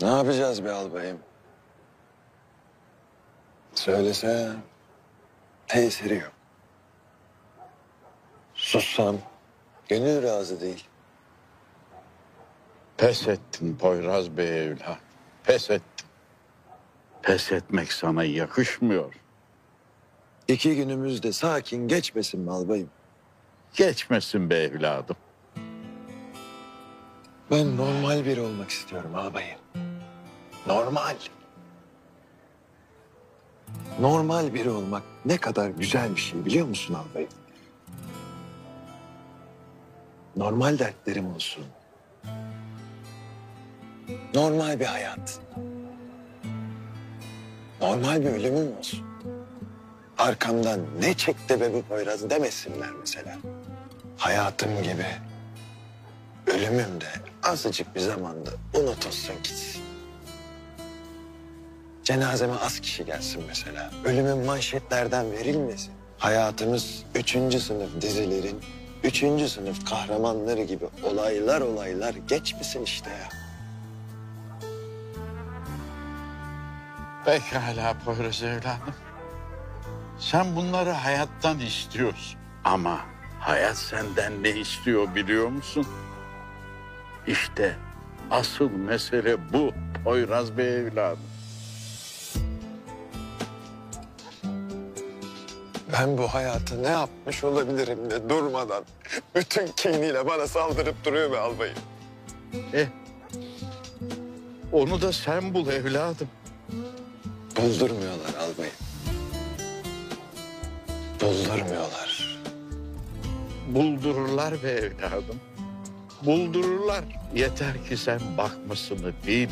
Ne yapacağız be albayım? Söylesem tesiri yok. Sussam gönül razı değil. Pes ettin Poyraz Bey evlat. Pes ettin. Pes etmek sana yakışmıyor. İki günümüz de sakin geçmesin mi albayım? Geçmesin be evladım. Ben normal biri olmak istiyorum albayım. Normal. Normal biri olmak ne kadar güzel bir şey biliyor musun albayım? Normal dertlerim olsun. Normal bir hayat. Normal bir ölümüm olsun. Arkamdan ne çekti be bu Poyraz demesinler mesela. Hayatım gibi ölümüm de azıcık bir zamanda unutulsun gitsin. Cenazeme az kişi gelsin mesela. Ölümün manşetlerden verilmesin. Hayatımız üçüncü sınıf dizilerin üçüncü sınıf kahramanları gibi olaylar olaylar geçmesin işte ya. Pekala Poyraz evladım. Sen bunları hayattan istiyorsun. Ama hayat senden ne istiyor biliyor musun? İşte asıl mesele bu Poyraz Bey evladım. Ben bu hayatı ne yapmış olabilirim de durmadan bütün kiniyle bana saldırıp duruyor be albayım. Eh, onu da sen bul evladım. Buldurmuyorlar albayım. Buldurmuyorlar. Buldururlar be evladım. Buldururlar. Yeter ki sen bakmasını bil.